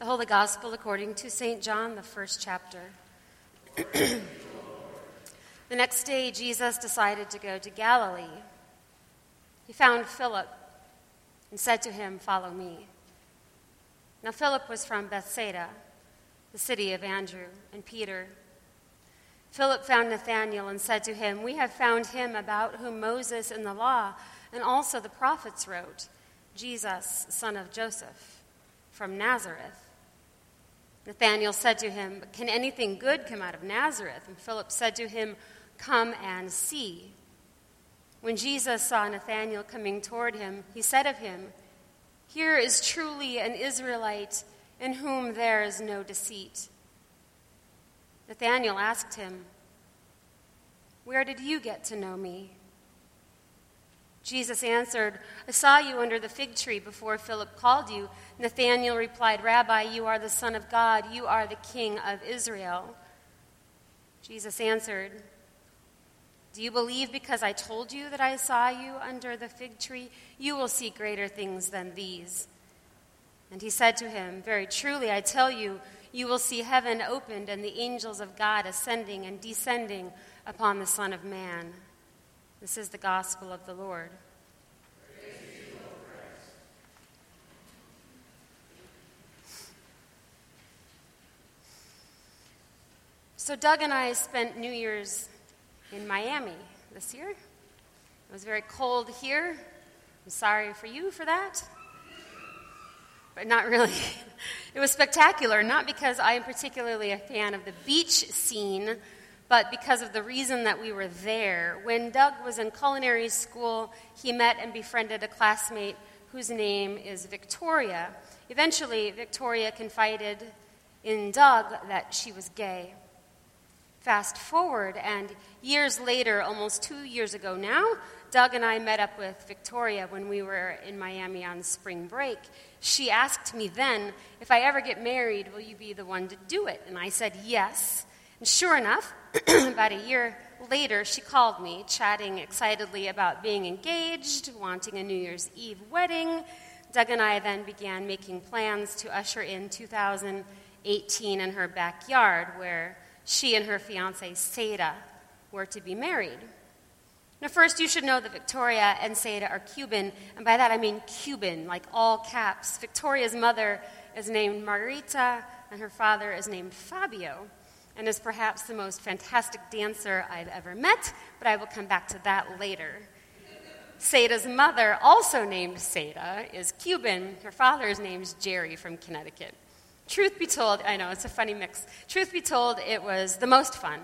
The Holy Gospel according to St. John, the first chapter. the next day, Jesus decided to go to Galilee. He found Philip and said to him, Follow me. Now, Philip was from Bethsaida, the city of Andrew and Peter. Philip found Nathanael and said to him, We have found him about whom Moses in the law and also the prophets wrote, Jesus, son of Joseph, from Nazareth Nathanael said to him, Can anything good come out of Nazareth? And Philip said to him, Come and see. When Jesus saw Nathanael coming toward him, he said of him, Here is truly an Israelite in whom there is no deceit. Nathanael asked him, Where did you get to know me? Jesus answered, I saw you under the fig tree before Philip called you. Nathanael replied, Rabbi, you are the Son of God, you are the King of Israel. Jesus answered, Do you believe because I told you that I saw you under the fig tree? You will see greater things than these. And he said to him, Very truly, I tell you, you will see heaven opened and the angels of God ascending and descending upon the Son of Man. This is the gospel of the Lord. So, Doug and I spent New Year's in Miami this year. It was very cold here. I'm sorry for you for that. But not really. It was spectacular, not because I am particularly a fan of the beach scene but because of the reason that we were there. When Doug was in culinary school, he met and befriended a classmate whose name is Victoria. Eventually, Victoria confided in Doug that she was gay. Fast forward, and years later, almost two years ago now, Doug and I met up with Victoria when we were in Miami on spring break. She asked me then, if I ever get married, will you be the one to do it? And I said yes. And sure enough, about a year later, she called me, chatting excitedly about being engaged, wanting a New Year's Eve wedding. Doug and I then began making plans to usher in 2018 in her backyard, where she and her fiance, Seda, were to be married. Now, first, you should know that Victoria and Seda are Cuban, and by that I mean Cuban, like all caps. Victoria's mother is named Margarita, and her father is named Fabio and is perhaps the most fantastic dancer I've ever met, but I will come back to that later. Seda's mother, also named Seda, is Cuban. Her father's name is Jerry from Connecticut. Truth be told, I know it's a funny mix. Truth be told, it was the most fun,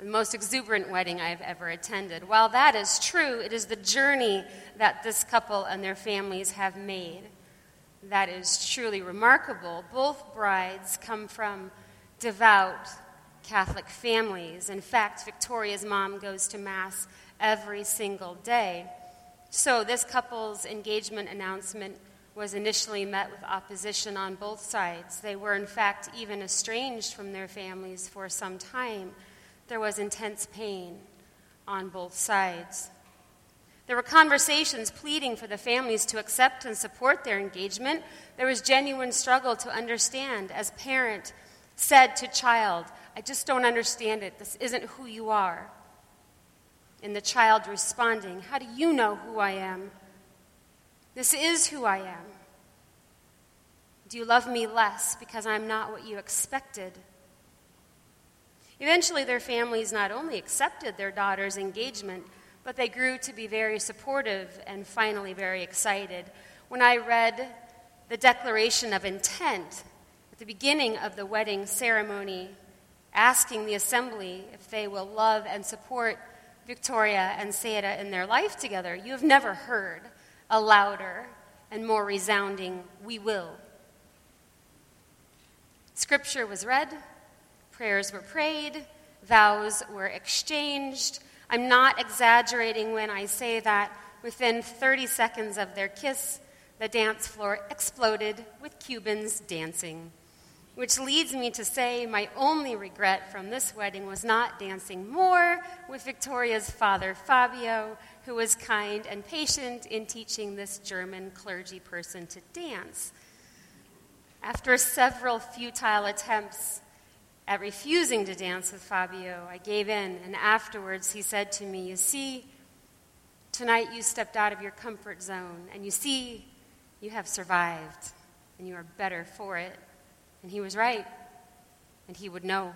the most exuberant wedding I've ever attended. While that is true, it is the journey that this couple and their families have made that is truly remarkable. Both brides come from devout, Catholic families. In fact, Victoria's mom goes to Mass every single day. So, this couple's engagement announcement was initially met with opposition on both sides. They were, in fact, even estranged from their families for some time. There was intense pain on both sides. There were conversations pleading for the families to accept and support their engagement. There was genuine struggle to understand as parent said to child, I just don't understand it. This isn't who you are. And the child responding, How do you know who I am? This is who I am. Do you love me less because I'm not what you expected? Eventually, their families not only accepted their daughter's engagement, but they grew to be very supportive and finally very excited. When I read the declaration of intent at the beginning of the wedding ceremony, asking the assembly if they will love and support Victoria and Seda in their life together, you have never heard a louder and more resounding, we will. Scripture was read, prayers were prayed, vows were exchanged. I'm not exaggerating when I say that within 30 seconds of their kiss, the dance floor exploded with Cubans dancing. Which leads me to say my only regret from this wedding was not dancing more with Victoria's father, Fabio, who was kind and patient in teaching this German clergy person to dance. After several futile attempts at refusing to dance with Fabio, I gave in, and afterwards he said to me, You see, tonight you stepped out of your comfort zone, and you see, you have survived, and you are better for it. And he was right, and he would know.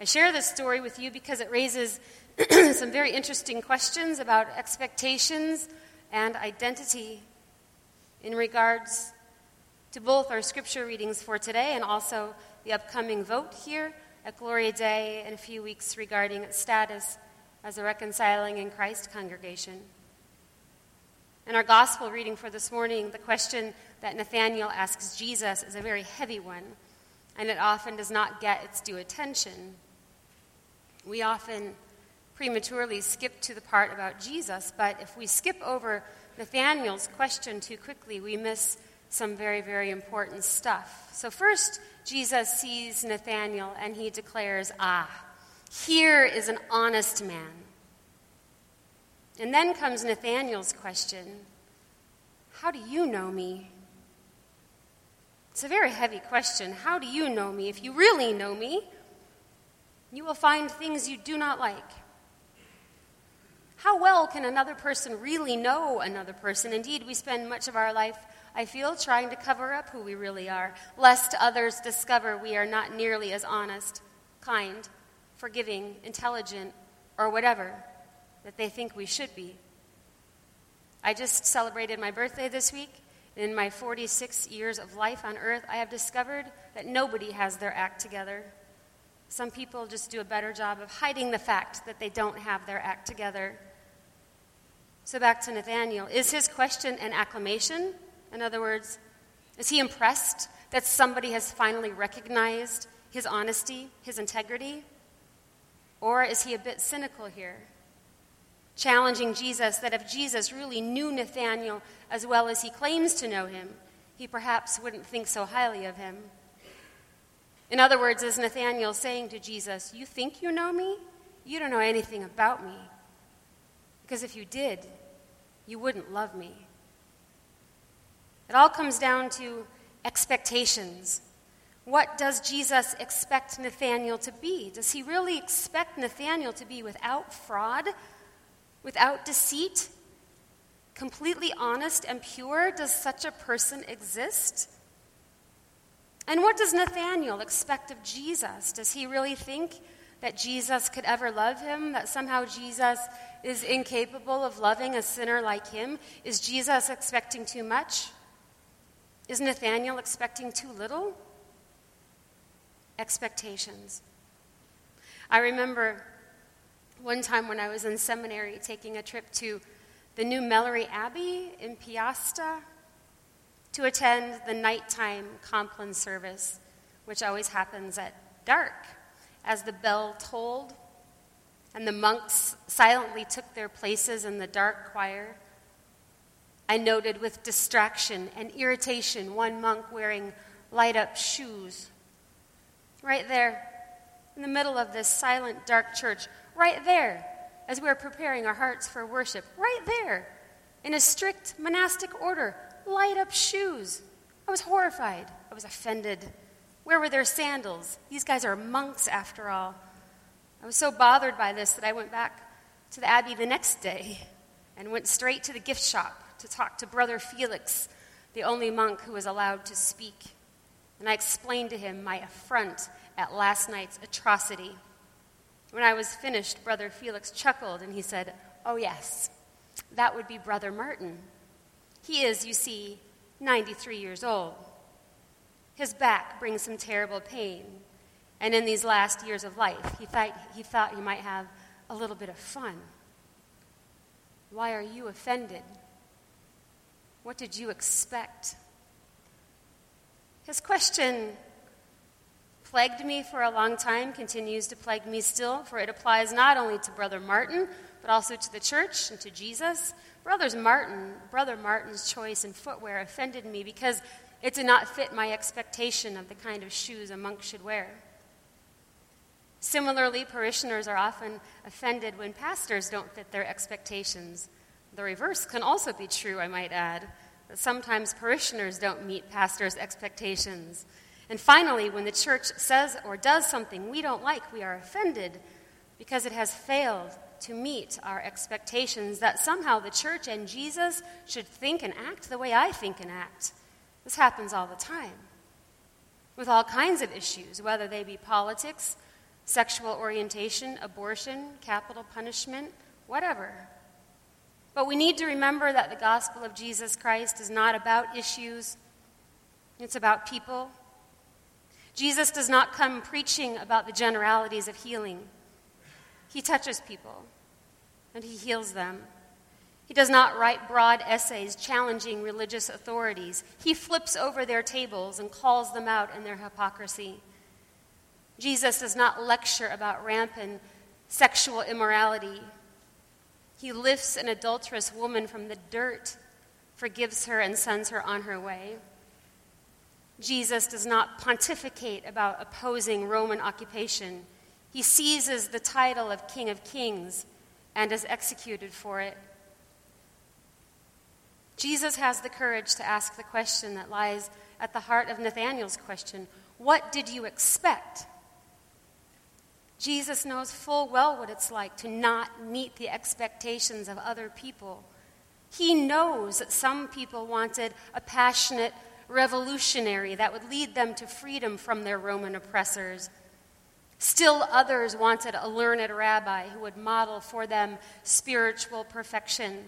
I share this story with you because it raises some very interesting questions about expectations and identity in regards to both our scripture readings for today and also the upcoming vote here at Gloria Dei in a few weeks regarding its status as a reconciling in Christ congregation. In our gospel reading for this morning, the question that Nathanael asks Jesus is a very heavy one, and it often does not get its due attention. We often prematurely skip to the part about Jesus, but if we skip over Nathanael's question too quickly, we miss some very, very important stuff. So, first, Jesus sees Nathanael and he declares, Ah, here is an honest man. And then comes Nathanael's question How do you know me? It's a very heavy question. How do you know me? If you really know me, you will find things you do not like. How well can another person really know another person? Indeed, we spend much of our life, I feel, trying to cover up who we really are, lest others discover we are not nearly as honest, kind, forgiving, intelligent, or whatever that they think we should be. I just celebrated my birthday this week. In my 46 years of life on earth, I have discovered that nobody has their act together. Some people just do a better job of hiding the fact that they don't have their act together. So back to Nathanael. Is his question an acclamation? In other words, is he impressed that somebody has finally recognized his honesty, his integrity? Or is he a bit cynical here? Challenging Jesus that if Jesus really knew Nathanael as well as he claims to know him, he perhaps wouldn't think so highly of him. In other words, is Nathanael saying to Jesus, You think you know me? You don't know anything about me. Because if you did, you wouldn't love me. It all comes down to expectations. What does Jesus expect Nathanael to be? Does he really expect Nathanael to be without fraud, without deceit, completely honest and pure? Does such a person exist? And what does Nathanael expect of Jesus? Does he really think that Jesus could ever love him? That somehow Jesus is incapable of loving a sinner like him? Is Jesus expecting too much? Is Nathanael expecting too little? Expectations. I remember one time when I was in seminary taking a trip to the new Melleray Abbey in Peosta, to attend the nighttime Compline service, which always happens at dark, as the bell tolled and the monks silently took their places in the dark choir. I noted with distraction and irritation one monk wearing light up shoes. Right there, in the middle of this silent, dark church, right there, as we were preparing our hearts for worship, right there, in a strict monastic order, light up shoes. I was horrified. I was offended. Where were their sandals? These guys are monks, after all. I was so bothered by this that I went back to the Abbey the next day and went straight to the gift shop to talk to Brother Felix, the only monk who was allowed to speak. And I explained to him my affront at last night's atrocity. When I was finished, Brother Felix chuckled and he said, Oh, yes, that would be Brother Martin. He is, you see, 93 years old. His back brings him terrible pain. And in these last years of life, he thought he, thought he might have a little bit of fun. Why are you offended? What did you expect? His question plagued me for a long time, continues to plague me still, for it applies not only to Brother Martin, but also to the church and to Jesus. Brothers Martin, Brother Martin's choice in footwear offended me because it did not fit my expectation of the kind of shoes a monk should wear. Similarly, parishioners are often offended when pastors don't fit their expectations. The reverse can also be true, I might add. that sometimes parishioners don't meet pastors' expectations. And finally, when the church says or does something we don't like, we are offended because it has failed to meet our expectations that somehow the church and Jesus should think and act the way I think and act. This happens all the time with all kinds of issues, whether they be politics, sexual orientation, abortion, capital punishment, whatever. But we need to remember that the gospel of Jesus Christ is not about issues, it's about people. Jesus does not come preaching about the generalities of healing. He touches people and he heals them. He does not write broad essays challenging religious authorities. He flips over their tables and calls them out in their hypocrisy. Jesus does not lecture about rampant sexual immorality. He lifts an adulterous woman from the dirt, forgives her, and sends her on her way. Jesus does not pontificate about opposing Roman occupation. He seizes the title of King of Kings and is executed for it. Jesus has the courage to ask the question that lies at the heart of Nathanael's question What did you expect? Jesus knows full well what it's like to not meet the expectations of other people. He knows that some people wanted a passionate revolutionary that would lead them to freedom from their Roman oppressors. Still others wanted a learned rabbi who would model for them spiritual perfection.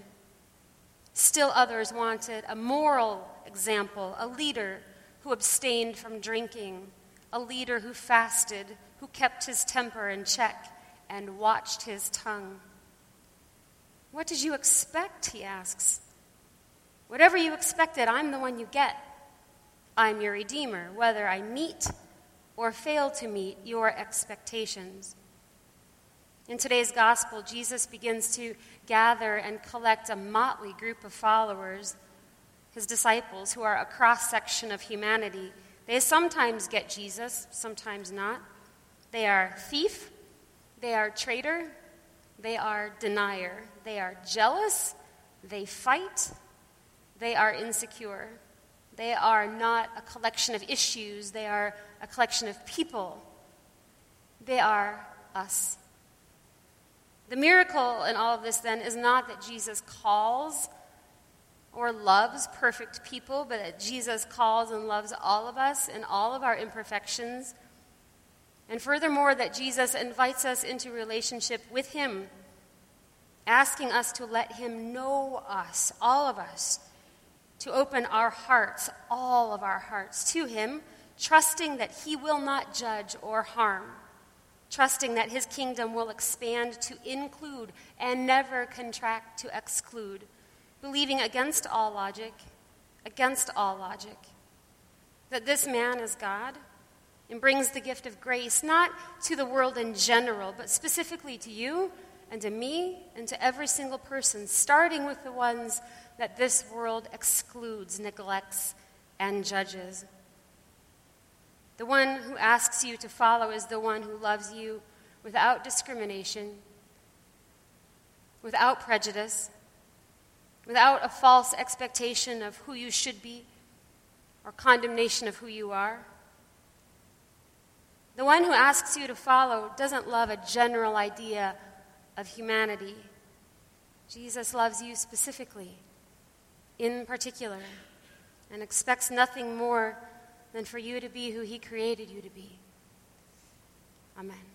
Still others wanted a moral example, a leader who abstained from drinking, a leader who fasted, who kept his temper in check, and watched his tongue. What did you expect? He asks. Whatever you expected, I'm the one you get. I'm your Redeemer, whether I meet or fail to meet your expectations. In today's gospel, Jesus begins to gather and collect a motley group of followers, his disciples, who are a cross section of humanity. They sometimes get Jesus, sometimes not. They are thief, they are traitor, they are denier, they are jealous, they fight, they are insecure. They are not a collection of issues, they are a collection of people. They are us. The miracle in all of this, then, is not that Jesus calls or loves perfect people, but that Jesus calls and loves all of us in all of our imperfections. And furthermore, that Jesus invites us into relationship with Him, asking us to let Him know us, all of us, to open our hearts, all of our hearts, to Him, trusting that He will not judge or harm trusting that his kingdom will expand to include and never contract to exclude, believing against all logic, against all logic, that this man is God and brings the gift of grace not to the world in general, but specifically to you and to me and to every single person, starting with the ones that this world excludes, neglects, and judges. The one who asks you to follow is the one who loves you without discrimination, without prejudice, without a false expectation of who you should be or condemnation of who you are. The one who asks you to follow doesn't love a general idea of humanity. Jesus loves you specifically, in particular, and expects nothing more than for you to be who He created you to be. Amen.